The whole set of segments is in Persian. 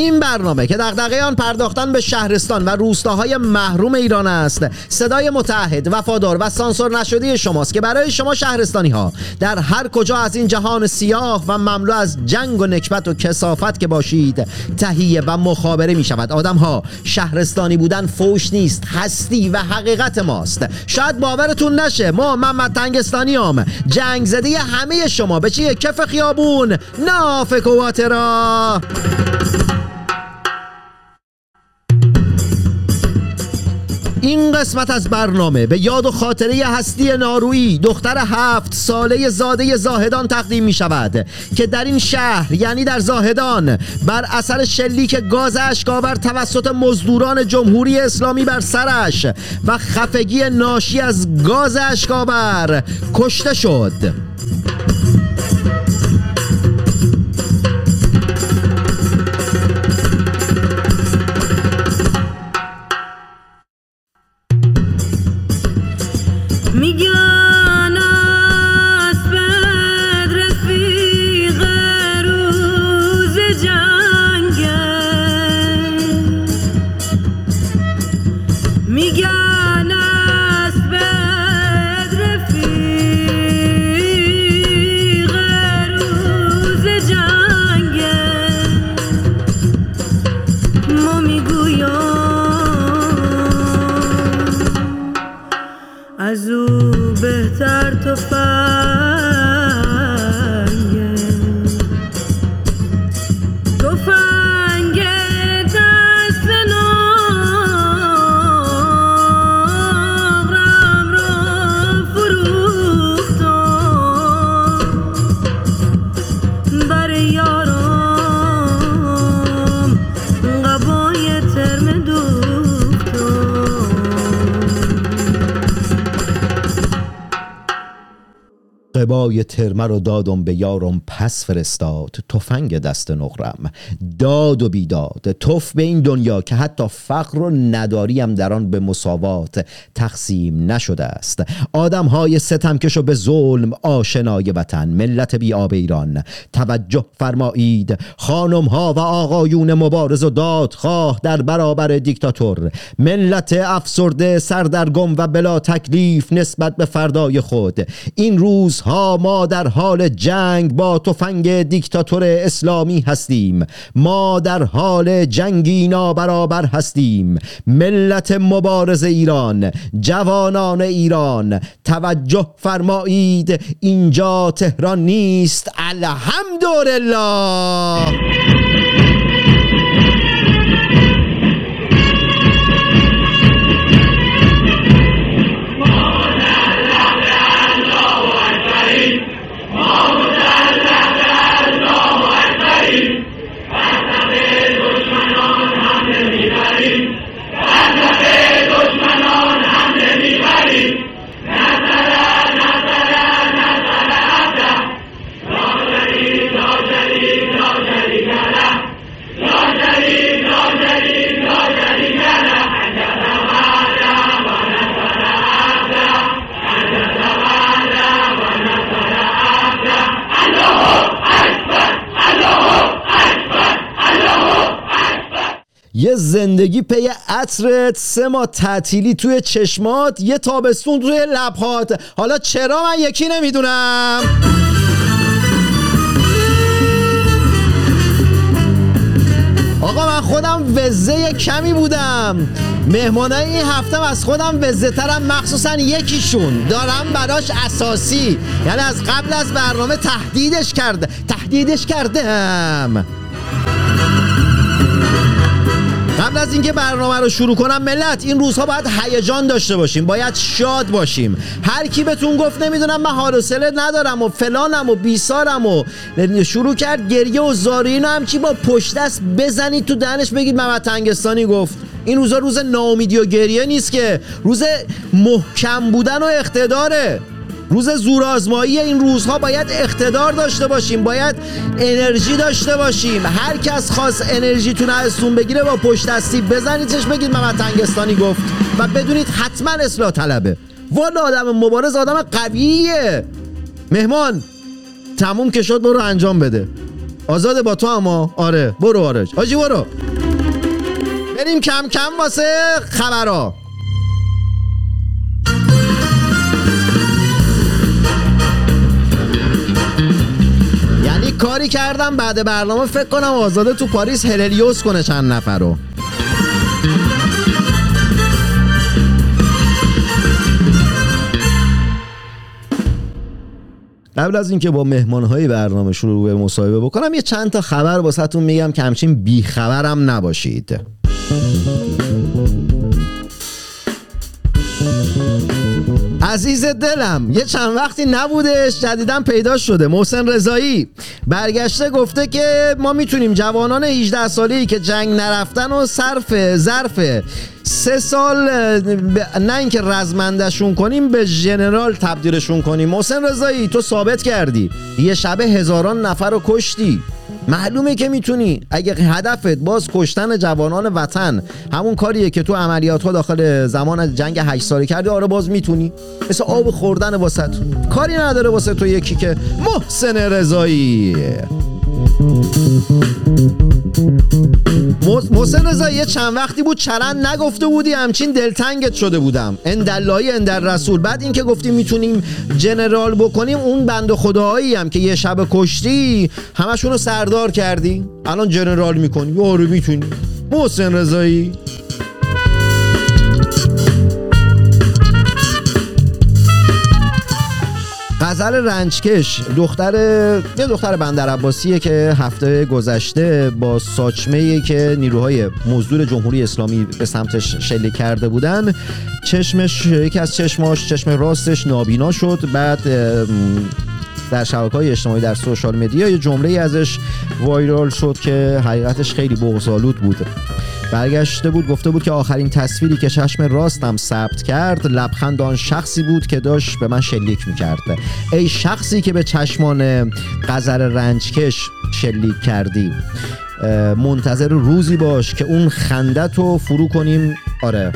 این برنامه که دغدغه آن پرداختن به شهرستان و روستاهای محروم ایران است. صدای متحد وفادار و سانسور نشده شماست که برای شما شهرستانی ها در هر کجا از این جهان سیاه و مملو از جنگ و نکبت و کسافت که باشید تهیه و مخابره می شود آدم ها شهرستانی بودن فوش نیست هستی و حقیقت ماست. شاید باورتون نشه ما محمد تنگستانی هم جنگ زده همه شما. به چیه کف خیابون. نافک و این قسمت از برنامه به یاد و خاطره هستی نارویی دختر هفت ساله زاده زاهدان تقدیم می شود که در این شهر یعنی در زاهدان بر اثر شلیک گاز اشکاور توسط مزدوران جمهوری اسلامی بر سرش و خفگی ناشی از گاز اشکاور کشته شد. قبای ترمه رو دادم به یارم پس فرستاد تفنگ دست نقرم. داد و بیداد توف به این دنیا که حتی فقر و نداریم در آن به مساوات تقسیم نشده است. آدم های ستمکش و به ظلم آشنای وطن ملت بی آب ایران. توجه فرمایید خانم ها و آقایون مبارز و دادخواه در برابر دیکتاتور. ملت افسرده سردرگم و بلا تکلیف نسبت به فردای خود. این ما در حال جنگ با تفنگ دیکتاتور اسلامی هستیم. ما در حال جنگی نابرابر هستیم. ملت مبارز ایران جوانان ایران توجه فرمایید اینجا تهران نیست. الحمدلله. زندگی پی عطرت سه ماه تعطیلی توی چشمات یه تابستون روی لبهات. حالا چرا من یکی نمی‌دونم؟ آقا من خودم وزه کمی بودم. مهمانای این هفته از خودم وزه ترم مخصوصا یکیشون. دارم براش اساسی. یعنی از قبل از برنامه تهدیدش کرده تهدیدش کردم. قبل از اینکه برنامه رو شروع کنم ملت این روزها باید هیجان داشته باشیم باید شاد باشیم. هر کی بهتون گفت نمی‌دونم من حال ندارم و فلانم و بیسارم و شروع کرد گریه و زاری اینو هم چی با پشت دست بزنید تو دهنش بگید محمد تنگستانی گفت. این روزا روز ناامیدی و گریه نیست که روز محکم بودن و اقتداره. روز زورآزمایی این روزها باید اقتدار داشته باشیم باید انرژی داشته باشیم. هر کس خواست انرژیتون ازتون بگیره با پشت دستی بزنیدش بگید محمد تنگستانی گفت و بدونید حتما اصلاح طلبه. والا آدم مبارز آدم قویه. مهمان تموم که شد برو انجام بده. آزاده با تو اما آره برو آرش. آجی برو. بریم کم کم واسه خبرها. کاری کردم بعد برنامه فکر کنم آزاده تو پاریس هللیوس کنه چند نفر رو. قبل از اینکه با مهمانهای برنامه شروع به مصاحبه بکنم یه چند تا خبر واسهتون میگم که همچین بیخبرم نباشید. عزیز دلم یه چند وقتی نبودش جدیدن پیدا شده. محسن رضایی برگشته گفته که ما می‌تونیم جوانان 18 ساله که جنگ نرفتن و صرف ظرف سه سال نه اینکه رزمندشون کنیم به ژنرال تبدیلشون کنیم. محسن رضایی تو ثابت کردی یه شبه هزاران نفر رو کشتی. معلومه که می‌تونی. اگه هدفت باز کشتن جوانان وطن همون کاریه که تو عملیات ها داخل زمان جنگ 8 ساله کردی آره باز می‌تونی. مثل آب خوردن واسه کاری نداره واسه تو یکی که محسن رضایی. محسن رضا یه چند وقتی بود چرند نگفته بودی همچین دلتنگت شده بودم. اندلایی اندر رسول بعد اینکه گفتی می‌تونیم جنرال بکنیم اون بند خدایی هم که یه شب کشتی همشون رو سردار کردی. الان جنرال می‌کنی. یارو می‌تونی. محسن رضایی. غزل رنجکش دختر یه دختر بندر عباسیه که هفته گذشته با ساچمه که نیروهای مزدور جمهوری اسلامی به سمتش شلیک کرده بودن چشمش یکی از چشماش چشم راستش نابینا شد بعد در شبکه های اجتماعی در سوشال مدیا یه جمله ازش وایرال شد که حقیقتش خیلی بغض‌آلود بود برگشته بود گفته بود که آخرین تصویری که چشم راستم ثبت کرد لبخند آن شخصی بود که داشت به من شلیک می‌کرد ای شخصی که به چشمان قذر رنجکش شلیک کردی. منتظر روزی باش که اون خندت رو فرو کنیم. آره.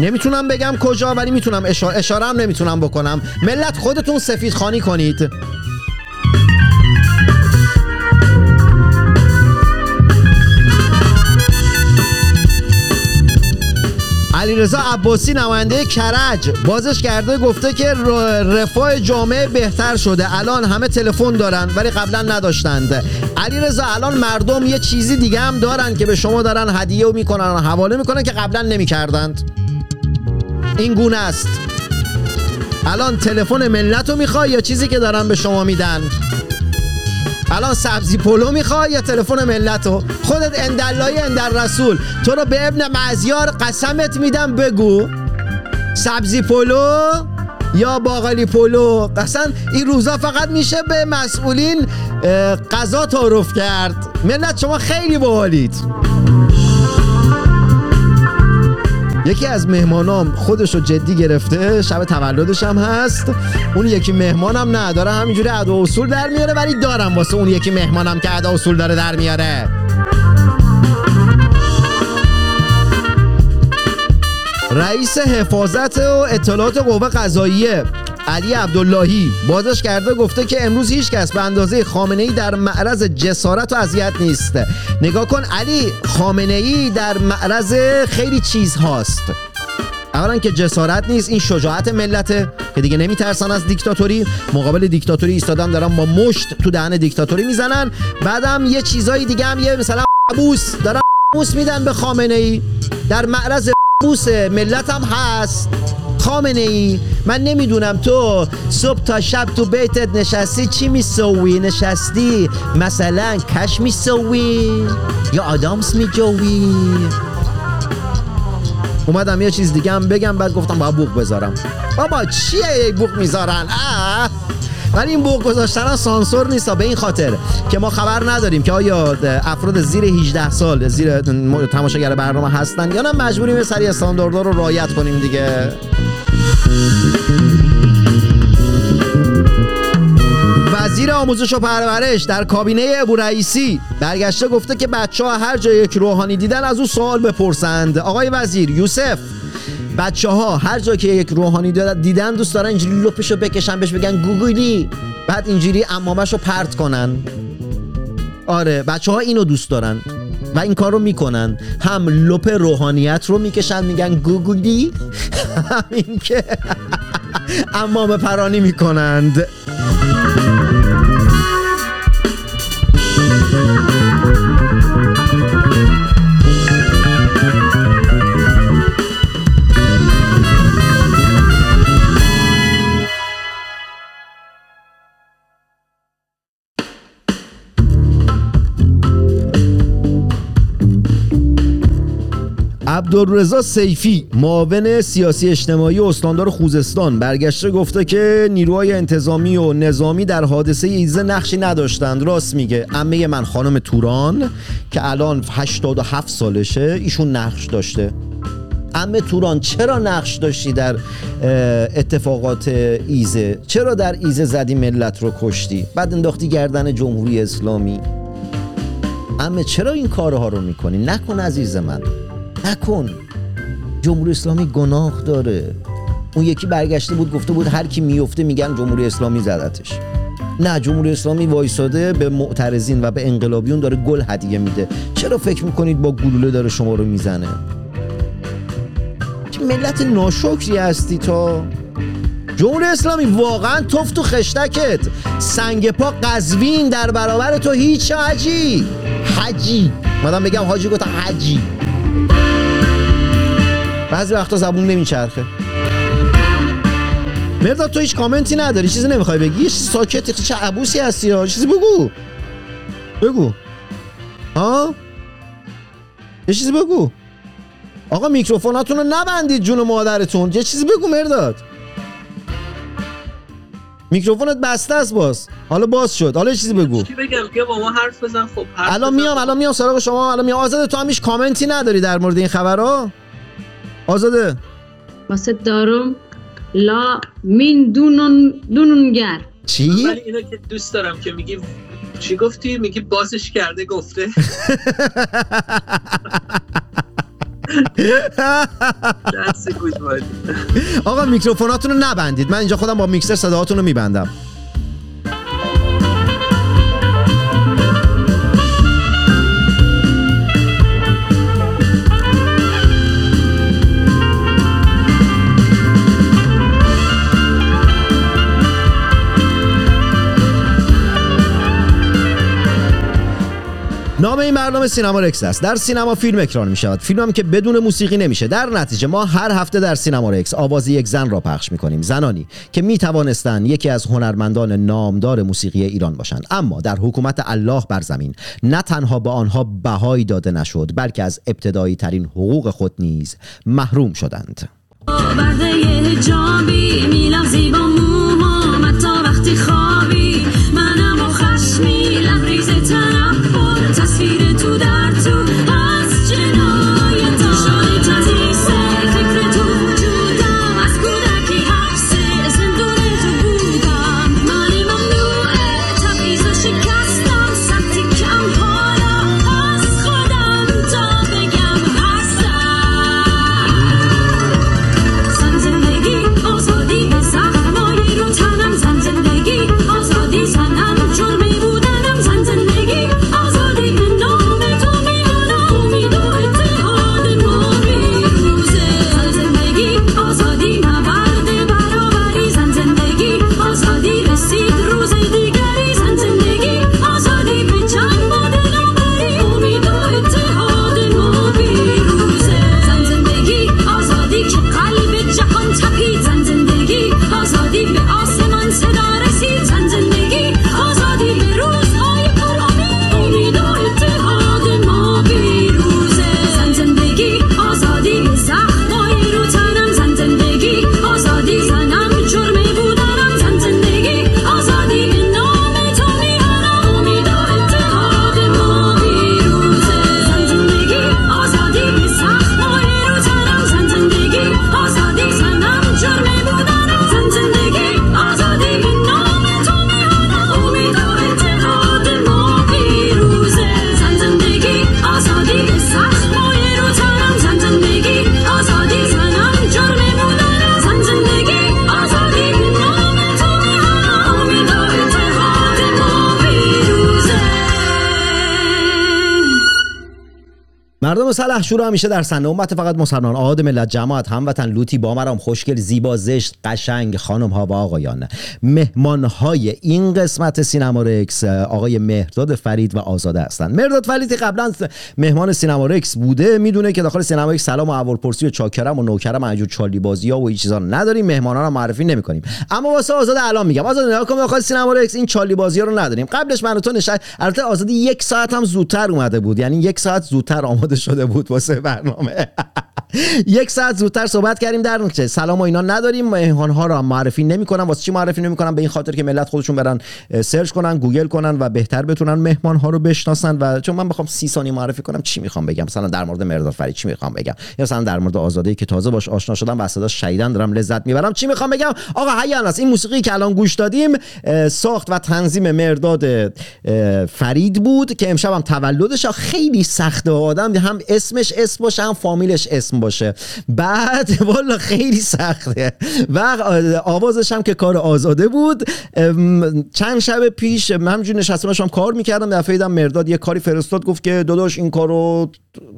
نمی‌تونم بگم کجا ولی می‌تونم اشاره, اشاره هم نمی‌تونم بکنم. ملت خودتون سفید خانی کنید. علیرضا عباسی نماینده کرج بازش کرده گفته که رفاه جامعه بهتر شده. الان همه تلفن دارن ولی قبلا نداشتند. علیرضا الان مردم یه چیزی دیگه هم دارن که به شما دارن هدیه و می‌کنن و حواله می‌کنن که قبلا نمی‌کردند. این گونه است. الان تلفن ملت رو می‌خوای یا چیزی که دارن به شما میدن؟ الان سبزی پلو می‌خوای یا تلفن ملت رو خودت اندلای اندر رسول تو رو به ابن معزیار قسمت میدم بگو. سبزی پلو یا باقالی پلو؟ قسم این روزا فقط میشه به مسئولین قضا تعارف کرد. ملت شما خیلی باحالید. یکی از مهمانام خودش رو جدی گرفته شب تولدش هم هست. اون یکی مهمانم نداره همینجوری ادا اصول در میاره ولی دارم واسه اون یکی مهمانم که ادا اصول داره در میاره. رئیس حفاظت و اطلاعات قوه قضاییه. علی عبداللهی بازش کرده گفته که امروز هیچ کس به اندازه خامنه ای در معرض جسارت و اذیت نیست. نگاه کن علی خامنه ای در معرض خیلی چیز هاست. اولا که جسارت نیست این شجاعت ملته که دیگه نمیترسن از دیکتاتوری. مقابل دیکتاتوری ایستادن دارن با مشت تو دهن دیکتاتوری می‌زنن. بعدم یه چیزای دیگه هم یه مثلا بوس دارن بوس میدن به خامنه ای در معرض بوس ملت هم هست. خامنه ای. من نمی‌دونم تو صبح تا شب تو بیتت نشستی چی میسوی؟ نشستی مثلا کش میسوی یا آدامس میجوی؟ اومدم یه چیز دیگه هم بگم بعد گفتم باید بوق بذارم. بابا چیه بوق می‌ذارن؟ اه ولی این بوق گذاشتن سانسور نیست به این خاطر که ما خبر نداریم که آیا افراد زیر 18 سال زیر تماشاگر برنامه هستن یا نه. مجبوریم سری استانداردها رو رعایت کنیم دیگه. وزیر آموزش و پرورش در کابینه ابو رئیسی برگشته گفته که بچه ها هر جای یک روحانی دیدن از او سوال بپرسند. آقای وزیر یوسف بچه ها هر جا که یک روحانی دیدن دوست دارن اینجوری لپشو بکشن بهش بگن گوگلی بعد اینجوری امامش رو پرت کنن. آره بچه ها اینو دوست دارن. و این کار رو می‌کنن. هم لپ روحانیت رو می‌کشن میگن گوگلی همین که. امام پرانی می‌کنند. عبدالرضا سیفی معاون سیاسی اجتماعی استاندار خوزستان برگشته گفته که نیروهای انتظامی و نظامی در حادثه ایزه نقشی نداشتند. راست میگه. امه من خانم توران که الان 87 سالشه ایشون نقش داشته. امه توران چرا نقش داشتی در اتفاقات ایزه؟ چرا در ایزه زدی ملت رو کشتی؟ بعد انداختی گردن جمهوری اسلامی. امه چرا این کارها رو می‌کنی؟ نکن عزیز من. نکن. جمهوری اسلامی گناه داره. اون یکی برگشته بود گفته بود هر کی میفته میگن جمهوری اسلامی زدتش. نه جمهوری اسلامی وایساده به معترضین و به انقلابیون داره گل هدیه میده. چرا فکر می‌کنید با گلوله داره شما رو می‌زنه؟ چه ملت ناشکری هستی تا؟ جمهوری اسلامی واقعا توف تو خشتکت. سنگ پا قزوین در برابر تو هیچ حجی. حجی. مادم بگم حاجی گفتم حجی. بعضی وقتا زبون نمیچرخه. مرداد تو هیچ کامنتی نداری چیزی نمی‌خوای بگی؟ یه چیز ساکتی چه عبوسی هستی ها؟ چیزی بگو. بگو. ها؟ یه چیزی بگو. آقا میکروفوناتون رو نبندید جون مادرتون. یه چیزی بگو مرداد. میکروفونت بسته است باز. حالا باز شد. حالا یه چیزی بگو. چی بگم؟ بیا با ما حرف بزن. خب حرف الان. میام الان میام سراغ شما. الان میام. آزاده تو هم هیچ کامنتی نداری در مورد این خبرها؟ آزاده. واسه دارم لا مین دونون دونونگر. چی؟ ولی اینو که دوست دارم که میگی چی گفتی؟ میگی بازش کرده گفته. That's a good one. آقا میکروفوناتون رو نبندید. من اینجا خودم با میکسر صداهاتون رو میبندم. برنامه سینما رکس است. در سینما فیلم اکران می شود فیلم هم که بدون موسیقی نمیشه. در نتیجه ما هر هفته در سینما رکس آواز یک زن را پخش می کنیم زنانی که می توانستند یکی از هنرمندان نامدار موسیقی ایران باشند. اما در حکومت الله بر زمین نه تنها به آنها بهایی داده نشد بلکه از ابتدایی ترین حقوق خود نیز محروم شدند. وقتی مردم سلحشور همیشه در صحنه امت فقط مسلمان آحاد ملت جماعت هموطن لوتی با مرام خوشگل زیبا زشت قشنگ خانم ها و آقایان. مهمان های این قسمت سینما رکس آقای مهرداد فرید و آزاده هستند. مهرداد فریدی قبلا مهمان سینما رکس بوده. می‌دونه که داخل سینما رکس سلام و احوالپرسی و چاکرم و نوکرم و چالی بازی ها و این چیزا نداریم. مهمانا رو معرفی نمی‌کنیم. اما واسه آزاده الان میگم. آزاده نگاه کن داخل سینما رکس این چالی بازی ها رو نداریم. قبلش من و تو نشد البته آزاده یک ساعت هم زودتر اومده بود. یعنی یک ساعت زودتر آماده شده بود واسه برنامه یک ساعت زودتر صحبت کردیم در نکته. سلام و اینا نداریم. مهمان ها هم معرفی نمی‌کنم. واسه چی معرفی نمی‌کنم؟ به این خاطر که ملت خودشون برن search کنن گوگل کنن و بهتر بتونن مهمان ها رو بشناسن و چون من بخوام سی ثانیه معرفی کنم چی می‌خوام بگم؟ مثلا در مورد مهرداد فرید چی می‌خوام بگم؟ یا مثلا در مورد آزاده که تازه باش آشنا شدم و از صداش شدیدا دارم لذت می‌برم چی می‌خوام بگم؟ آقا حیان است. این موسیقی که الان گوش دادیم ساخت و تنظیم مهرداد فرید بود که امشب هم تولدش. خیلی سخته آدم. هم اسمش اسم باشه هم فامیلش اسم باشه. بعد والا خیلی سخته. و آوازش هم که کار آزاده بود چند شب پیش همجوری نشستم داشتم کار می‌کردم دفعه مرداد یه کاری فرستاد گفت که داداش این کارو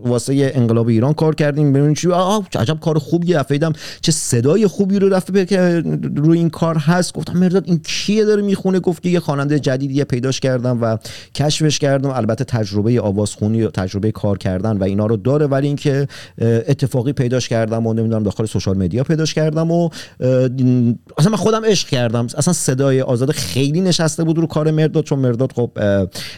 واسه انقلاب ایران کار کردیم ببین چی؟ آه عجب کار خوبیه. دفعه چه صدای خوبی رو رفته که روی این کار هست. گفتم مرداد این کیه داره می‌خونه؟ گفت که یه خواننده جدیدیه پیداش کردم و کشفش کردم. البته تجربه آوازخونی تجربه کار کردن و اینا رو داره ولی اینکه اه، اتفاقی پیداش کردم و نمی‌دونم داخل سوشال مدیا پیداش کردم و اصلا من خودم عشق کردم. اصلا صدای آزاده خیلی نشسته بود رو کار مرداد چون مرداد خب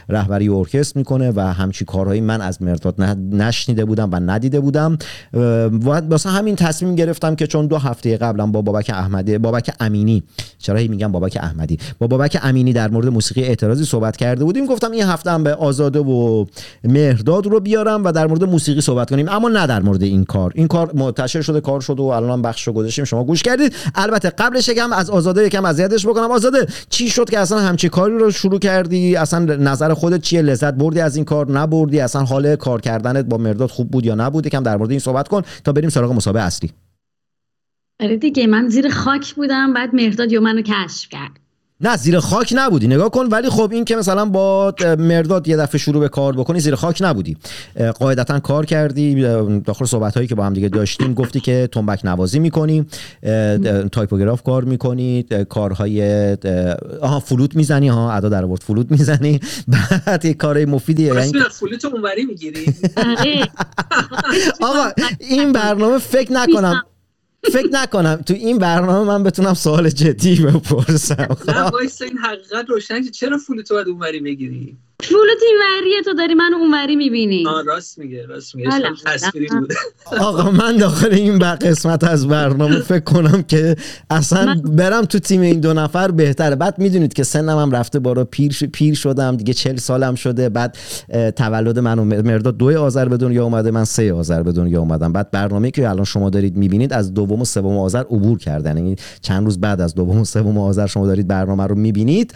رهبری ارکستر می‌کنه و همچی کارهایی من از مرداد نشنیده بودم و ندیده بودم. و واسه همین تصمیم گرفتم که چون دو هفته قبلا با بابک احمدی بابک امینی چرا میگم بابک احمدی؟ با بابک امینی در مورد موسیقی اعتراضی صحبت کرده بودیم. گفتم این هفته هم به آزاده و مهرداد رو بیارم و در مورد موسیقی صحبت کنیم. اما نه در مورد این کار. این کار منتشر شده کار شده و الان بخش رو گذاشتیم. شما گوش کردید. البته قبلش یکم از آزاده یکم اذیتش بکنم. آزاده چی شد که اصلا همچی کاری رو شروع کردی؟ اصلا نظر خودت چیه؟ لذت بردی از این کار؟ نبردی؟ اصلا حال کار کردنت با مرداد خوب بود یا نبود؟ یکم در مورد این صحبت کن تا بریم سراغ مسابقه اصلی. آره دیگه من زیر خاک بودم بعد مهرداد یا منو کشف کرد. نه زیر خاک نبودی. نگاه کن ولی خب این که مثلا با مرداد یه دفعه شروع به کار بکنی زیر خاک نبودی. قاعدتا کار کردی داخل صحبت هایی که با هم دیگه داشتیم گفتی که تنبک نوازی می‌کنی typograph کار می‌کنی کارهای آها فلوت می‌زنی ها ادا در آورد فلوت می‌زنی. بعد یه کارهای مفیدی یعنی فلوت اونوری می‌گیری. آره آقا این برنامه فکر نکنم فکر نکنم. تو این برنامه من بتونم سوال جدی بپرسم. نه وایسا این حقیقت روشن که چرا فلوت باید اونوری بگیری؟ فولت این وریه تو داری منو اونوری می‌بینی. آه راست میگه راست میگه. تصویری بود آقا من داخل این بر قسمت از برنامه فکر کنم که اصلا برم تو تیم این دو نفر بهتره. بعد می‌دونید که سنم هم رفته بالا پیر, ش- پیر شدم دیگه چل سالم شده. بعد تولد من و مرداد دو آذر به دنیا اومده من سه آذر به دنیا اومدم. بعد برنامه که الان شما دارید می‌بینید از دوم و سوم آذر عبور کردن. یعنی چند روز بعد از دوم و سوم آذر شما دارید برنامه رو می‌بینید.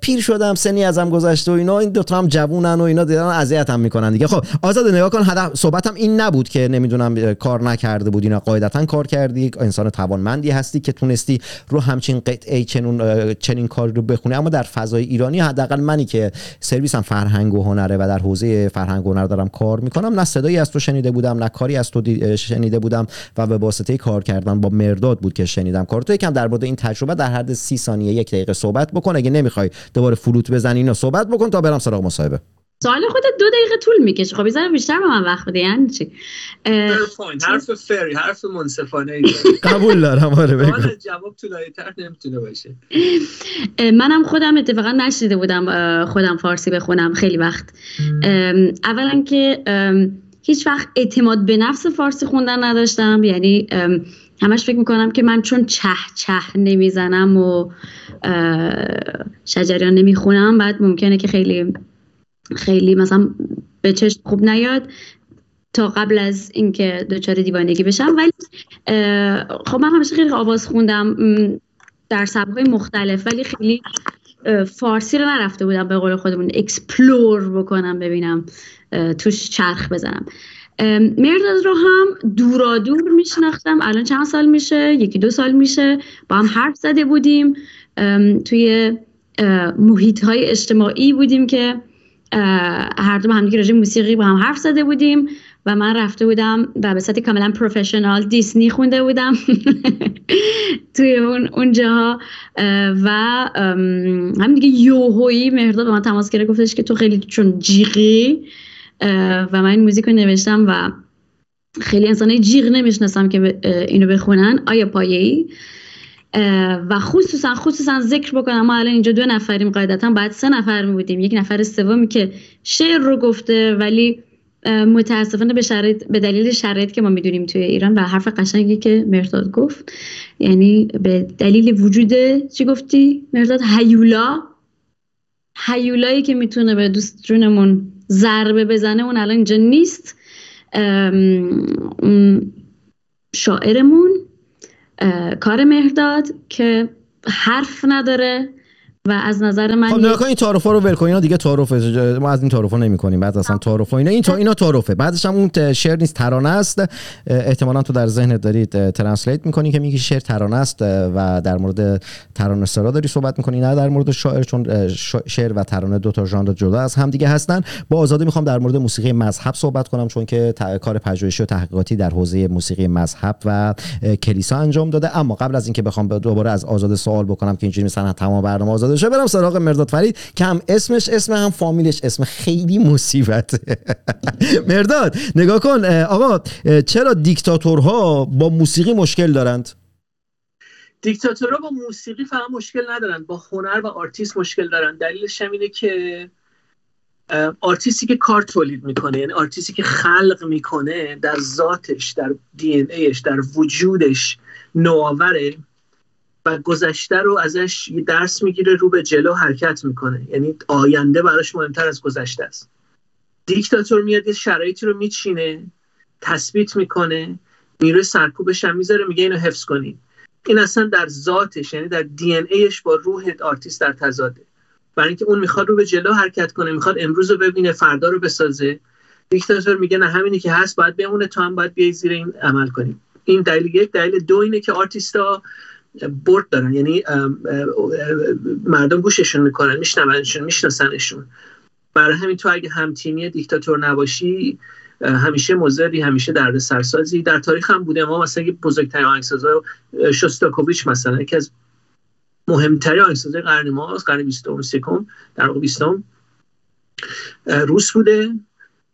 پیر شدم سنی ازم گذشته و اینا. این دو تا هم جوونن و اینا دیدن اذیتم می‌کنن دیگه. خب آزاد نگاه کن هدف صحبتم این نبود که نمی‌دونم کار نکرده بودی نه قاعدتا کار کردی انسان توانمندی هستی که تونستی رو همچین قطعه چنون چنین کاری رو بخونی. اما در فضای ایرانی حداقل منی که سرویسم فرهنگ و هنره و در حوزه فرهنگ و هنر دارم کار می‌کنم نه صدایی از تو شنیده بودم نه کاری از تو شنیده بودم و به واسطه کار کردن با مرداد بود که شنیدم کار. تو یکم در مورد این تجربه در حد سی ثانیه یک دقیقه صحبت بکن. اگه نمی‌خوای دوباره فلوت بزنی اینو صحبت بکن تا سراغ مصاحبه. سوال خودت دو دقیقه طول می‌کشه. خب یه بیشتر به من وقت بده یعنی چی؟ حرف فری حرف منصفانه ای قبول دارم آره بگو. جواب طولانی تر نمی‌تونه باشه. منم خودم اتفاقا نشنیده بودم خودم فارسی بخونم خیلی وقت. اولا که هیچ وقت اعتماد به نفس فارسی خوندن نداشتم یعنی همش فکر می‌کنم که من چون چه چه نمی‌زنم و شجریان نمی‌خونم بعد ممکنه که خیلی خیلی مثلا به چشم خوب نیاد تا قبل از اینکه دچار دیوانگی بشم. ولی خب من همیشه خیلی آواز خوندم در سبک‌های مختلف ولی خیلی فارسی رو نرفته بودم به قول خودمون explore بکنم ببینم توش چرخ بزنم. مهرداد رو هم دورا دور میشناختم. الان چند سال میشه؟ یکی دو سال میشه. با هم حرف زده بودیم. توی محیط های اجتماعی بودیم که هر دو با هم دیگه راجع موسیقی با هم حرف زده بودیم و من رفته بودم و به صورت کاملا پروفشنال دیسنی خونده بودم توی اون اونجاها اه، و همین دیگه یوهویی مهرداد به من تماس گرفت. گفتش که تو خیلی چون جیغی. و من این موزیک رو نوشتم و خیلی انسانای جیغ نمی‌شناسم که اینو بخونن. آیا پایه ای و خصوصا خصوصا ذکر بکنم ما الان اینجا دو نفریم قاعدتا باید سه نفر می بودیم. یک نفر سومی که شعر رو گفته ولی متاسفانه به شرایط به دلیل شرایط که ما می‌دونیم توی ایران و حرف قشنگی که مرداد گفت یعنی به دلیل وجود چی گفتی مرداد؟ هیولا. هیولایی که می‌تونه به دوست جونمون ضربه بزنه اون الان اینجا نیست. شاعرمون کار مهرداد که حرف نداره. و از نظر من خب نگاه این تعارفا رو ول کن اینا دیگه تعارفه ما از این تعارفا نمی‌کنیم بعد اصلا تعارف اینا. این تا اینا تعارفه. بعدش هم اون شعر نیست ترانه است. احتمالاً تو در ذهنت دارید ترنسلیت می‌کنی که میگی شعر ترانه است و در مورد ترانه سرا داری صحبت می‌کنی نه در مورد شاعر چون شعر و ترانه دو تا ژانر جدا از هم دیگه هستن. با آزاده می‌خوام در مورد موسیقی مذهب صحبت کنم چون که کار پژوهشی و تحقیقاتی در حوزه موسیقی مذهب و کلیسا انجام داده. اما قبل از اینکه بخوام دوباره از آزاده سوال بکنم که اینجوری مثلا تمام برنامه آزاده شه برم سراغ مهرداد فرید که هم اسمش اسم هم فامیلش اسم خیلی مصیبته. مهرداد نگاه کن آقا چرا دیکتاتورها با موسیقی مشکل دارند؟ دیکتاتورها با موسیقی فقط مشکل ندارن با هنر و آرتیست مشکل دارن. دلیلش هم اینه که آرتیستی که کار تولید می‌کنه یعنی آرتیستی که خلق می‌کنه در ذاتش در DNA ش در وجودش نوآوره. و گذشته رو ازش درس می‌گیره رو به جلو حرکت می‌کنه. یعنی آینده براش مهمتر از گذشته است. دیکتاتور میاد یه شرایطی رو میچینه تثبیت می‌کنه نیروی سرکوبش هم می‌ذاره میگه اینو حفظ کنین. این اصلا در ذاتش یعنی در DNA ش با روح آرتیست در تضاده. برای اینکه اون می‌خواد رو به جلو حرکت کنه می‌خواد امروز رو ببینه فردا رو بسازه. دیکتاتور میگه نه همینی که هست باید بمونه تو هم باید بیای زیر این عمل کنیم این دلیل یک دلیل دو اینه که آرتیستا برد دارن. یعنی مردم گوششون می‌کنن میشنونشون میشناسنشون. برای همین تو اگه همتیمی دیکتاتور نباشی همیشه مزری همیشه درد سرسازی در تاریخ هم بوده ما مثلا بزرگترین آهنگسازا اه، شوستاکوویچ مثلا یکی از مهمترین آهنگسازای قرن ما قرن 20 سکم در واقع 20 روس بوده.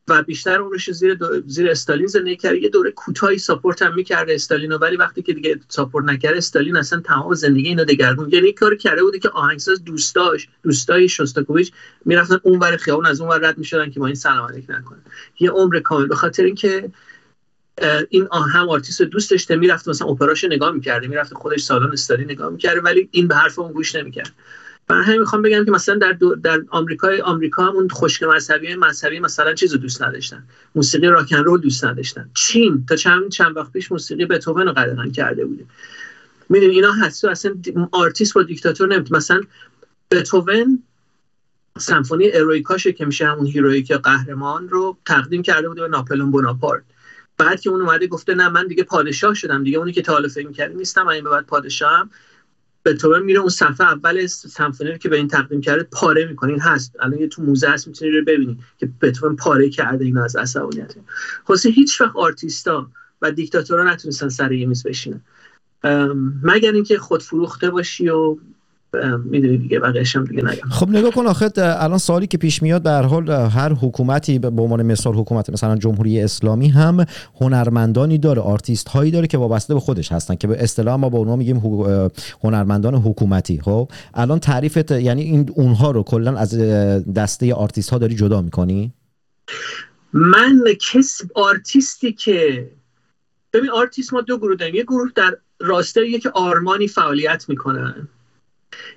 و بیشتر عمرش زیر. زیر استالین زندگی کرد. یه دوره کوتاهی ساپورت هم می‌کرده استالین رو ولی وقتی که دیگه ساپورت نکرد استالین اصلا تمام زندگی اینو دگرگون یعنی کاری کرده بوده که آهنگساز دوستاش دوستای شوستاکوویچ می‌رفتن اون ور خیابون از اون ور رد می‌شدن که با این سلام علیک نکنن یه عمر کامل. به خاطر اینکه این هم آرتیست رو دوست داشته می‌رفت مثلا اپراش نگاه می‌کرده می‌رفت خودش سالن استالین نگاه می‌کرده ولی این به حرف اون گوش نمی‌کرد. برای همین می‌خوام بگم که مثلا در دو در آمریکای آمریکا هم اون خشک مذهبی مذهبی مثلا چیزو دوست نداشتن. موسیقی rock and roll دوست نداشتن. چین. تا چند چند وقت پیش موسیقی بتهوون رو قدغن کرده بوده می‌دونی اینا هست اصلا آرتیست با دیکتاتور نمی‌تونه مثلا بتهوون سمفونی اروئیکاشه که میشه همون heroic قهرمان رو تقدیم کرده بوده به ناپلئون بوناپارت. بعد که اون اومده گفته نه من دیگه پادشاه شدم دیگه اونی که تا حالا فکر من این به بعد پادشاهم. طور میره اون صفحه اول سمفونی رو که به این تقدیم کرده پاره می‌کنه. این هست. الان یه تو موزه هست می‌تونی رو ببینی که بتون پاره کرده اینو از عصبانیت خلاصه هیچ وقت آرتیستا و دیکتاتورها نتونستن سر یه میز بشینن. مگر اینکه خود فروخته باشی و می‌دونی دیگه بقیه‌اش هم دیگه نگم. خب نگاه کن آخه الان سوالی که پیش میاد به هر حال هر حکومتی به عنوان مثال حکومت مثلا جمهوری اسلامی هم هنرمندانی داره آرتیست هایی داره که وابسته به خودش هستن که به اصطلاح ما با اونها میگیم هنرمندان حکومتی. خب الان تعریفت یعنی این اونها رو کلا از دسته آرتیست ها داری جدا می‌کنی؟ من کس آرتیستی که ببین آرتیست ما دو گروه داریم یه گروه در راستای که آرمانی فعالیت می‌کنن.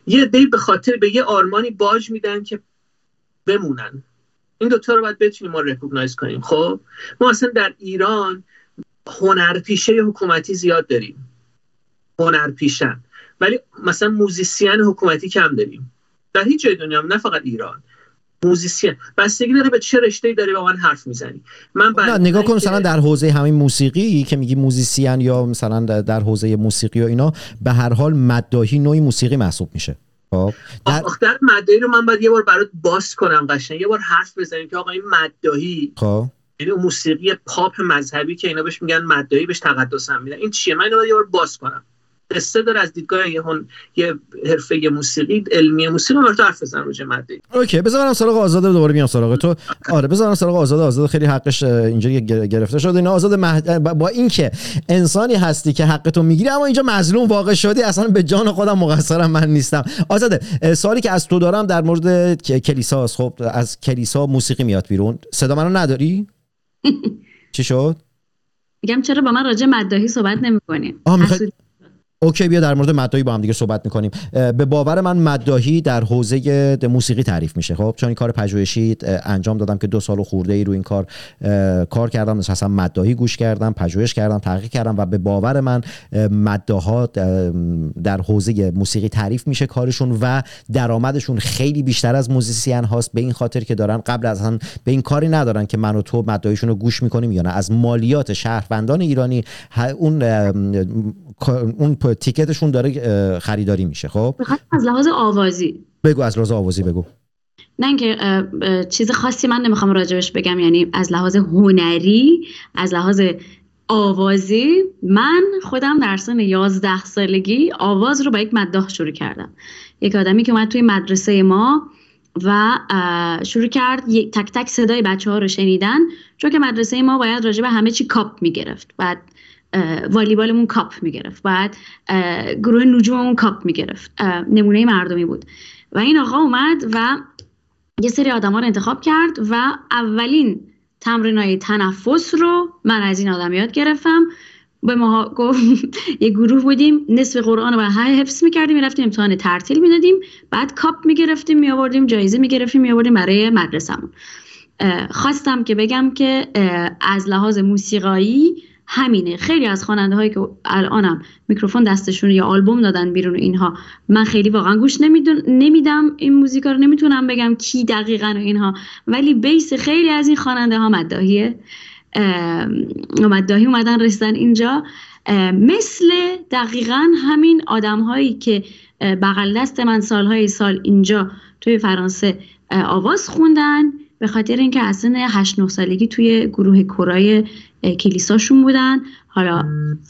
یه عده به خاطر به یه آرمانی باج میدن که بمونن. این دوتا رو باید بتونیم ما recognize کنیم. خب؟ ما اصلا در ایران هنرپیشه حکومتی زیاد داریم. هنرپیشن. ولی مثلا موزیسین حکومتی کم داریم. در هیچ جای دنیا نه فقط ایران. موزیسین بستگی داره به چه رشته‌ای داری با من حرف می‌زنی. من نه نگاه کن مثلا در حوزه همین موسیقی که میگی موزیسین یا مثلا در- حوزه موسیقی و اینا به هر حال مداحی نوعی موسیقی محسوب میشه. خب؟ در آخ در مدعی رو من باید یه بار برات باز کنم قشنگ یه بار حرف بزنیم که آقا این مدداهی خب. یعنی موسیقی پاپ مذهبی که اینا بهش میگن مدعی بهش تقدس هم میدن. این چیه؟ من اینو یه بار باز کنم. قصه داره از دیدگاه یه, هن... یه حرفه موسیقی علمی موسیقی تو حرف بزنم راجع مدعی اوکی بذار برم سراغ آزاد دوباره میام سراغ تو. آره بذار برم سراغ آزاد. آزاد خیلی حقش گر- گرفته شده این آزاد مه... با اینکه انسانی هستی که حقتو می‌گیری اما اینجا مظلوم واقع شدی اصلا به جان خودم مقصرم من نیستم. آزاده اه، سوالی که از تو دارم در مورد ک- کلیساست. خب از کلیسا موسیقی میاد بیرون. صدا منو نداری؟ چی شد؟ میگم چرا با من راجع مداحی صحبت نمی‌کنیم آه،. اوکی بیا در مورد مداحی با هم دیگه صحبت می‌کنیم. به باور من مداحی در حوزه موسیقی تعریف میشه. خب چون این کار پژوهشی انجام دادم که دو سال و خورده ای رو این کار کار کردم. مثلا مداحی گوش کردم پژوهش کردم تحقیق کردم و به باور من اه، مداها اه، در حوزه موسیقی تعریف میشه کارشون و درآمدشون خیلی بیشتر از موزیسین هاست. به این خاطر که دارن قبل از هم به این کاری ندارن که من و تو مداحیشون رو گوش می‌کنیم یا نه. از مالیات شهروندان ایرانی اون اون تیکتشون داره خریداری میشه خب؟ از لحاظ آوازی. بگو از لحاظ آوازی بگو. نه اینکه چیز خاصی من نمی‌خوام راجبش بگم یعنی از لحاظ هنری از لحاظ آوازی من خودم در سن 11 سالگی آواز رو با یک مداح شروع کردم. یک آدمی که اومد توی مدرسه ما و شروع کرد تک تک صدای بچه ها رو شنیدن چون که مدرسه ما باید راجع به همه چی کاپ می‌گرفت. بعد والیبالمون کاپ می‌گرفت. بعد گروه نجوممون کاپ می‌گرفت. نمونه مردمی بود. و این آقا اومد و یه سری آدم رو انتخاب کرد و اولین تمرین های تنفس رو من از این آدم یاد گرفتم. به ما گفت یه گروه بودیم نصف قرآن رو های حفظ می‌کردیم می‌رفتیم امتحان ترتیل می‌دادیم بعد کاپ می‌گرفتیم میآوردیم جایزه می‌گرفتیم میآوردیم برای مدرسمون اه، خواستم که بگم که از لحاظ موسیقایی همینه. خیلی از خواننده هایی که الانم میکروفون دستشون یا آلبوم دادن بیرون اینها من خیلی واقعا گوش نمیدم. این موزیکا رو نمی‌تونم بگم کی دقیقا و اینها. ولی بیس خیلی از این خواننده ها مداهیه اه، مداهی اومدن رسیدن اینجا. مثل دقیقا همین آدم هایی که بغل دست من سالهای سال اینجا توی فرانسه آواز خوندن. به خاطر اینکه از سن 8 9 سالگی توی گروه کورای کلیساشون بودن. حالا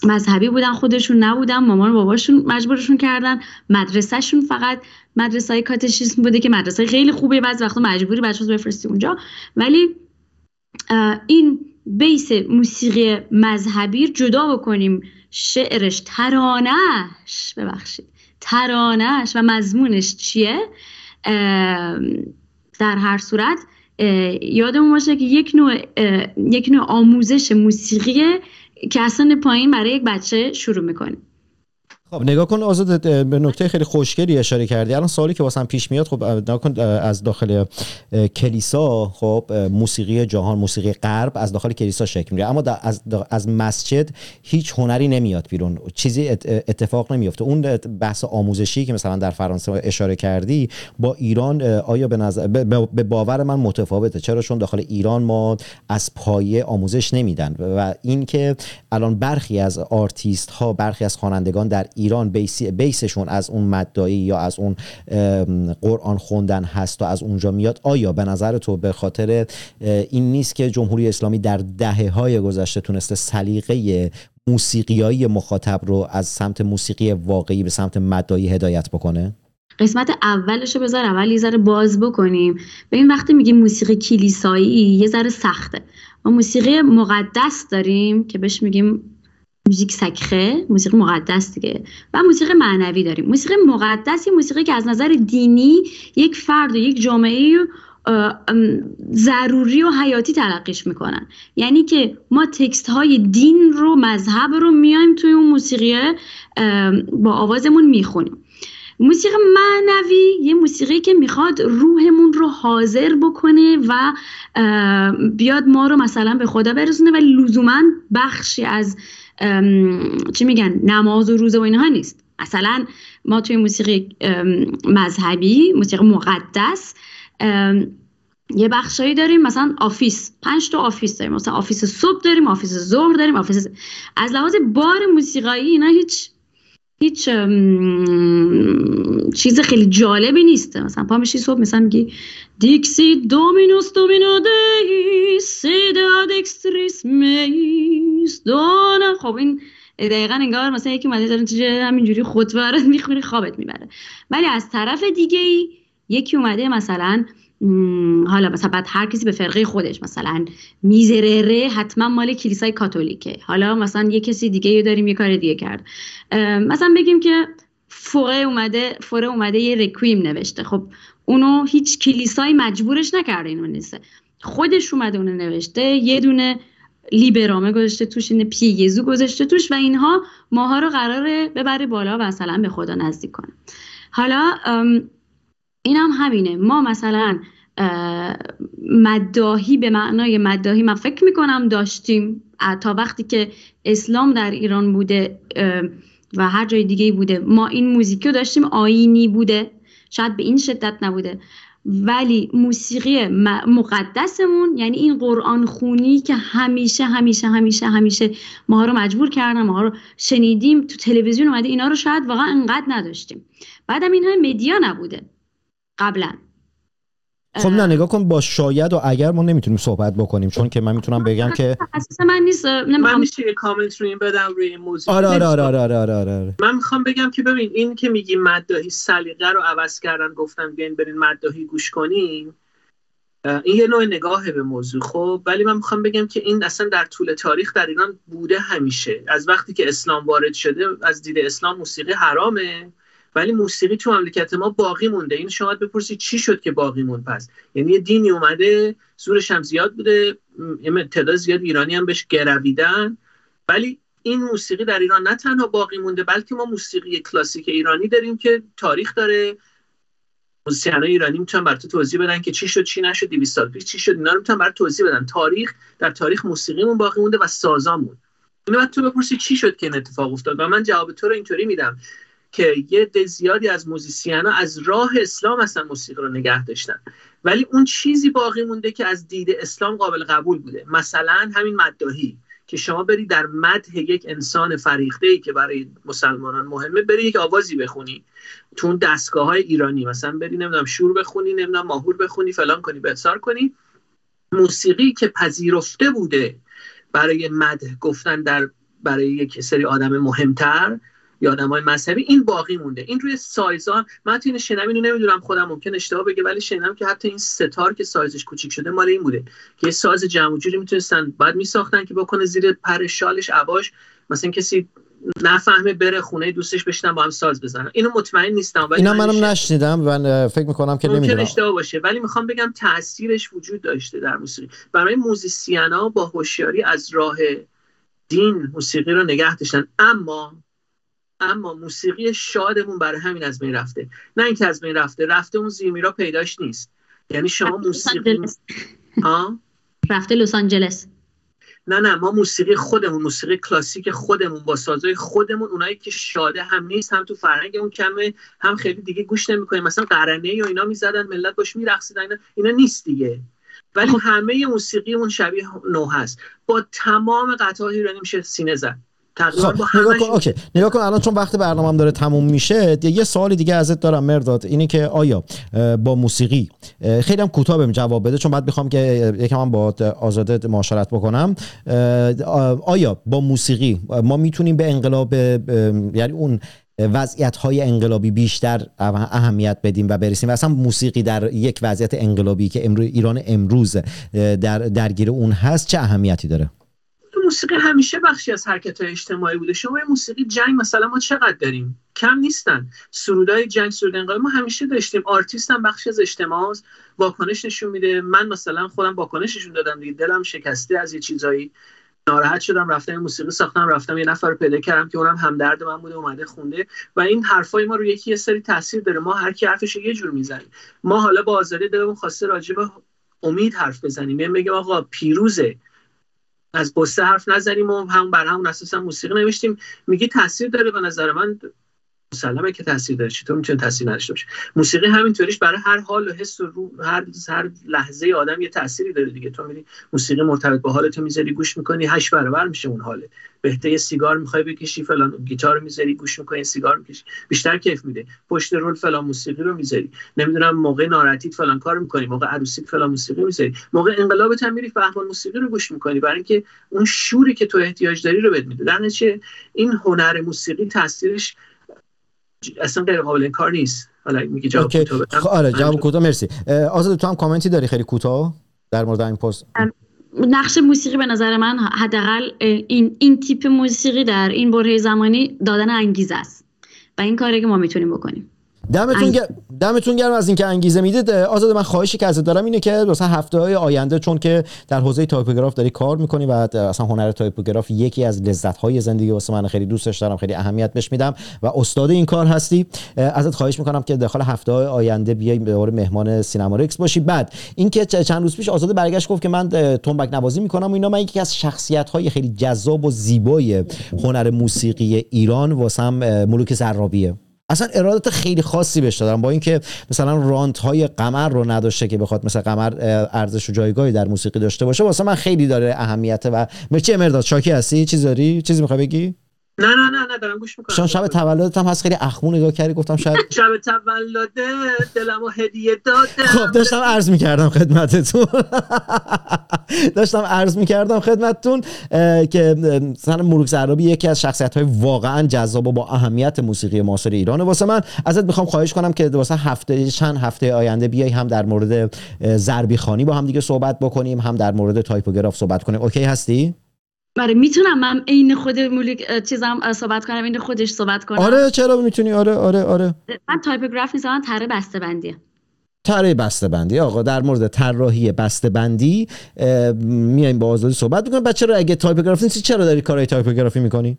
مذهبی بودن خودشون نبودن مامان و باباشون مجبورشون کردن. مدرسهشون فقط مدرسه های کاتشیسم بوده که مدرسه خیلی خوبه بعضی وقتا مجبوری بچه بفرستی اونجا. ولی این بیس موسیقی مذهبی رو جدا بکنیم. شعرش ترانهش ببخشید. ترانهش و مضمونش چیه؟ در هر صورت یادمون باشه که یک نوع یک نوع آموزش موسیقیه که اصلا پایین برای یک بچه شروع می‌کنیم. خب نگاه کن آزاد به نکته خیلی خوشگلی اشاره کردی. الان سوالی که واسم پیش میاد خب اه، نگاه کن از داخل کلیسا خب موسیقی جهان موسیقی غرب از داخل کلیسا شکل می‌گیره. اما از از مسجد هیچ هنری نمیاد بیرون. چیزی ات- اتفاق نمیفته اون بحث آموزشی که مثلا در فرانسه اشاره کردی با ایران آیا به نظر به باور من متفاوته. چرا؟ چون داخل ایران ما از پایه آموزش نمیدن. و اینکه الان برخی از آرتیست ها برخی از خوانندگان در ایران بیسی بیسشون از اون مداحی یا از اون قرآن خوندن هست و از اونجا میاد آیا به نظر تو به خاطر این نیست که جمهوری اسلامی در دهه های گذشته تونسته سلیقه موسیقیایی مخاطب رو از سمت موسیقی واقعی به سمت مداحی هدایت بکنه؟ قسمت اولش رو بذار اول یه ذره باز بکنیم. به این وقتی میگیم موسیقی کلیسایی یه ذره سخته. ما موسیقی مقدس داریم که بهش میگیم موزیک سکخه موسیقی مقدس دیگه. و موسیقی معنوی داریم. موسیقی مقدس یه موسیقی که از نظر دینی یک فرد و یک جامعه ضروری و حیاتی تلقیش می‌کنن. یعنی که ما تکست های دین رو مذهب رو میایم توی اون موسیقی با آوازمون می‌خونیم. موسیقی معنوی یه موسیقی که می‌خواد روحمون رو حاضر بکنه و بیاد ما رو مثلا به خدا برسونه ولی لزوما بخشی از چی میگن نماز و روزه و اینها نیست. مثلا ما توی موسیقی مذهبی موسیقی مقدس یه بخشایی داریم مثلا office. پنج تا office داریم. مثلا office صبح داریم office ظهر داریم office از لحاظ بار موسیقایی اینا هیچ هیچ چیز خیلی جالبی نیست. مثلا پا میشی صبح مثلا میگی دیکسی دومینوس دومینو دیس دکستریس میس دونا خب این دقیقا انگار مثلا یکی اومده داره همین همینجوری خودوارت می‌خوری خوابت می‌بره. ولی از طرف دیگه یکی اومده مثلا حالا مثلا بعد هر کسی به فرقه خودش مثلا میزرره حتما مال کلیسای کاتولیکه. حالا مثلا یه کسی دیگه یه داریم یه کار دیگه کرد. مثلا بگیم که فوره اومده فوره اومده یه رکویم نوشته. خب اونو هیچ کلیسایی مجبورش نکرده اینو نویسه. خودش اومده اونو نوشته یه دونه لیبرامه گذاشته توش این پی یزو گذاشته توش و اینها ماها رو قراره ببره بالا و مثلا به خدا نزدیک کنه. حالا این هم همینه. ما مثلا اه، مداهی به معنای مداهی من فکر می‌کنم داشتیم تا وقتی که اسلام در ایران بوده و هر جای دیگه بوده ما این موزیک رو داشتیم آینی بوده. شاید به این شدت نبوده. ولی موسیقی مقدسمون یعنی این قرآن خونی که همیشه همیشه همیشه همیشه ما رو مجبور کردن ما رو شنیدیم تو تلویزیون اومده اینا رو شاید واقعا انقدر نداشتیم. بعدم این مدیا نبوده. قبلا. خب نه نگاه کن با شاید و اگر ما نمی‌تونیم صحبت بکنیم چون که من می‌تونم بگم که اساس من نیست من میشه یه کامنت رو این بدم روی این موضوع. آره آره. آره آره آره آره, آره. من می‌خوام بگم که ببین این که میگی مداهی سلیقه رو عوض کردن گفتن بیاین برین مداهی گوش کنین این یه نوع نگاهه به موضوع خب؟ ولی من می‌خوام بگم که این اصلا در طول تاریخ در ایران بوده همیشه. از وقتی که اسلام وارد شده از دید اسلام موسیقی حرامه. ولی موسیقی تو مملکت ما باقی مونده. این شما بپرسید چی شد که باقی موند پس؟ یعنی یه دینی اومده زورش هم زیاد بوده تعداد زیاد ایرانی هم بهش گرویدن. ولی این موسیقی در ایران نه تنها باقی مونده بلکه ما موسیقی کلاسیک ایرانی داریم که تاریخ داره. موسیقیانای ایرانی می‌تونن برات توضیح بدن که چی شد چی نشد 200 سال پیش چی شد اینا رو می‌تونن برات توضیح بدن. تاریخ در تاریخ موسیقیمون باقی مونده و سازامون. اینو تو بپرسی چی شد که این اتفاق افتاد؟ و من جواب تو رو اینطوری میدم. که یه زیادی از موزیسینا از راه اسلام اصلا موسیقی رو نگه داشتن. ولی اون چیزی باقی مونده که از دید اسلام قابل قبول بوده. مثلا همین مداهی که شما بری در مدح یک انسان فریخته ای که برای مسلمانان مهمه بری یک آوازی بخونی. تو اون دستگاه های ایرانی مثلا بری نمی‌دونم شور بخونی نمی‌دونم ماهور بخونی فلان کنی بسار کنی. موسیقی که پذیرفته بوده برای مدح گفتن در برای یک سری آدم مهمتر یا آدم های مذهبی این باقی مونده. این روی سایزها من تو این شنم اینو نمی‌دونم خودم ممکن اشتباه بگه ولی شنیدم که حتی این ستار که سایزش کوچیک شده مال این بوده. که یه ساز جمع جوری می‌تونستن بعد میساختن که بکنه زیر پر شالش عباش. مثلا کسی نفهمه بره خونه دوستش بشنن با هم ساز بزنن. اینو مطمئن نیستم ولی اینا من منم شنیدم. نشنیدم و فکر می‌کنم که نمی‌دونم. اشتباه باشه ولی می‌خوام بگم تاثیرش وجود داشته در موسیقی. برای موزیسینا با هوشیاری از راه دین موسیقی رو نگه داشتن. اما اما موسیقی شادمون برای همین از بین رفته. نه اینکه از بین رفته رفته اون زیرمیرا پیداش نیست. یعنی شما موسیقی ها رفته لس آنجلس. نه نه ما موسیقی خودمون موسیقی کلاسیک خودمون با سازهای خودمون اونایی که شاده هم نیست هم تو فرهنگمون کمه هم خیلی دیگه گوش نمی‌کنیم. مثلا قرنه یا اینا می‌زدن ملت باش میرقصیدن اینا اینا نیست دیگه. ولی همه موسیقیمون شبیه نو هست. با تمام قطعات ایرانی میشه سینه زد. خب نگاه کن اوکی. نگاه کن الان چون وقت برنامه داره تموم میشه یه سوالی دیگه ازت دارم مرداد. اینه که آیا با موسیقی خیلی هم کوتاه بهم جواب بده چون بعد می‌خوام که یکم هم با آزاده معاشرت بکنم. آیا با موسیقی ما می‌تونیم به انقلاب یعنی اون وضعیت های انقلابی بیشتر اهمیت بدیم و برسیم؟ و اصلا موسیقی در یک وضعیت انقلابی که امروز ایران امروز در درگیر اون هست چه اهمیتی داره؟ موسیقی همیشه بخشی از حرکت های اجتماعی بوده. شما موسیقی جنگ مثلا ما چقدر داریم؟ کم نیستن. سرودای جنگ سرود انقلابی ما همیشه داشتیم. آرتیست هم بخشی از اجتماع. واکنش نشون میده. من مثلا خودم واکنش نشون دادم دیگه. دلم شکسته از یه چیزایی. ناراحت شدم رفتم موسیقی ساختم رفتم یه نفر رو پیدا کردم که اونم همدرد من بوده اومده خونده. و این حرفای ما رو یکی یه سری تاثیر داره. ما هر کی حرفش یه جور می‌زنیم. ما حالا با آزادی دلمون خواسته راجع به امید حرف بزنیم. یعنی بگیم آقا پیروزه. از قصه حرف نزنیم و هم بر همون اساس هم موسیقی نوشتیم. میگه تاثیر داره به نظر من. مسلمه که تاثیر داره. چطور می‌تونه تاثیر نداشته باشه؟ موسیقی همینطوریش برای هر حال و حس و رو هر هر لحظه آدم یه تأثیری داره دیگه. تو میری موسیقی مرتبط با حالت می‌ذاری گوش می‌کنی هشت برابر میشه اون حاله. بهته یه سیگار می‌خوای بکشی فلان گیتار می‌ذاری گوش می‌کنی سیگار می‌کشی. بیشتر کیف میده. پشت رول فلان موسیقی رو می‌ذاری. نمی‌دونم موقع ناراحتیت فلان کار می‌کنی موقع عروسیت فلان موسیقی می‌ذاری. موقع انقلابت هم میری فهمان موسیقی رو گوش می‌کنی. برای اینکه اون شوری که تو احتیاج داری رو بهت میده. این هنر موسیقی تاثیرش اصلا غیر قابل انکار نیست. حالا میگه جواب. کوتاه. خب، آره جواب کوتاه مرسی. آزاد تو هم کامنتی داری خیلی کوتاه در مورد این پست؟ نقش موسیقی به نظر من حداقل این این تیپ موسیقی در این برهه زمانی دادن انگیزه است. و این کاری که ما می‌تونیم بکنیم. دمتون انگ- گر- دمتون گرم از اینکه انگیزه می‌دید آزاد من خواهشی که ازت دارم اینه که مثلا هفته های آینده چون که در حوزه typograph داری کار می‌کنی و اصلا هنر typograph یکی از لذت های زندگی واسه من خیلی دوستش دارم خیلی اهمیت بهش میدم و استاد این کار هستی. ازت خواهش می‌کنم که داخل هفته های آینده بیای به عنوان مهمان سینما رکس باشی. بعد اینکه چند روز پیش آزاد برگشت گفت که من تنبک نوازی می‌کنم و اینا من یکی از شخصیت های خیلی جذاب و زیبای هنر موسیقی ایران واسم ملوک زرابیه. اصلا ارادت خیلی خاصی بهش دارم با اینکه مثلا رانت های قمر رو نداشته که بخواد مثلا قمر ارزش و جایگاهی در موسیقی داشته باشه واسه من خیلی داره اهمیت و مرچی مرداد شاکی هستی؟ چیز داری؟ چیزی می‌خوای بگی؟ نه نه نه نه دارم گوش می‌کنم. چون شب تولدت هم هست خیلی اخمو نگاه کردی گفتم شاید شب تولده دلمو هدیه دادم. خب داشتم عرض می‌کردم خدمتتون. داشتم عرض می‌کردم خدمتتون که مثلا ملوک ضرابی یکی از شخصیت های واقعا جذاب و با اهمیت موسیقی معاصر ایرانه. واسه من ازت می‌خوام خواهش کنم که واسه هفته چند هفته آینده بیای هم در مورد اه، ضربی خوانی با هم دیگه صحبت بکنیم هم در مورد typograph صحبت کنیم. okay هستی؟ برای می‌تونم من عین خود مولک اه، چیزم صحبت کنم این خودش صحبت کنم آره چرا می‌تونی؟ آره آره آره. من تایپوگراف نیستم من طرح بسته بندیه طراحی بسته بندی آقا در مورد طراحی بسته بندی اه، میایم با آزادی صحبت می‌کنیم. بعد چرا اگه تایپوگرافی نیستی چرا داری کارهای تایپوگرافی می‌کنی؟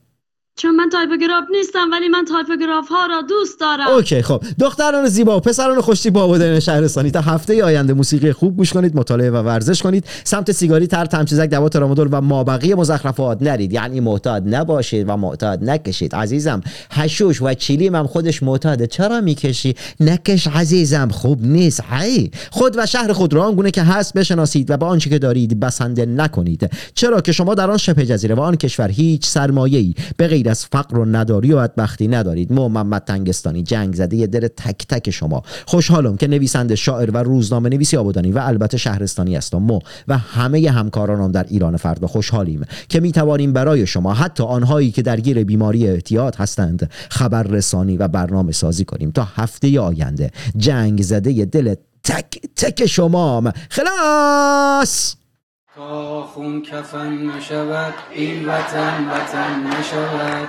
چون من تایپوگراف نیستم ولی من تایپوگراف ها را دوست دارم. اوکی خب. دختران زیبا و پسران خوشتی با بودن شهرستانی تا هفته آینده موسیقی خوب گوش کنید مطالعه و ورزش کنید. سمت سیگاری تر تمچزک دوات رامدول و مابقی مزخرفات نرید. یعنی معتاد نباشید و معتاد نکشید. عزیزم هشوش و چیلیم هم خودش معتاده. چرا می‌کشی؟ نکش عزیزم خوب نیست. هی خود و شهر خود را آنگونه که هست بشناسید و با آنچه که دارید بسنده نکنید. چرا که شما در آن شبه جزیره و آن کشور هیچ سرمایه‌ای به غیر از فقر و نداری و بدبختی ندارید. محمد تنگستانی جنگ زده یه دل تک تک شما. خوشحالم که نویسنده شاعر و روزنامه نویسی آبادانی و البته شهرستانی هستم. مو و همه همکارانم در ایران فردا خوشحالیم که می توانیم برای شما حتی آنهایی که درگیر بیماری اعتیاد هستند خبر رسانی و برنامه سازی کنیم. تا هفته آینده جنگ زده دل تک تک شمام. خلاص! خون کفن نشود این وطن وطن نشود.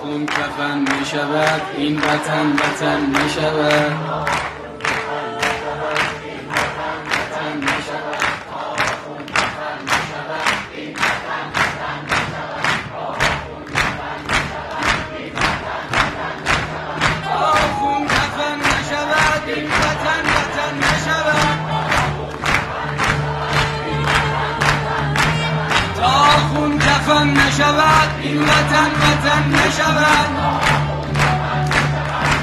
خون کفن نشود این وطن وطن نشود. کفن نشود این وطن وطن نشود.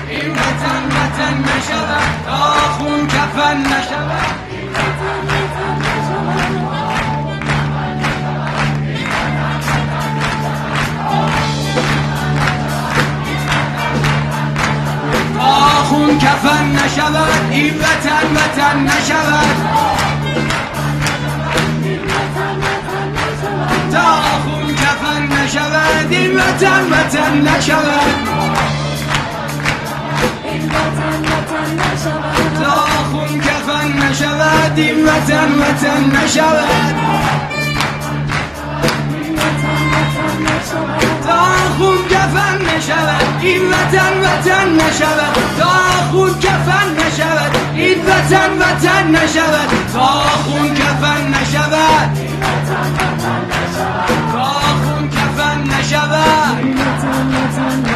این وطن وطن نشود تا خون کفن نشود. خون کفن نشود این وطن وطن نشود. نشود این وطن وطن نشود. تا خون کفن نشود این وطن وطن نشود. تا خون کفن نشود این وطن وطن نشود. تا خون کفن نشود این وطن وطن نشود. تا خون کفن نشود. تا خون کفن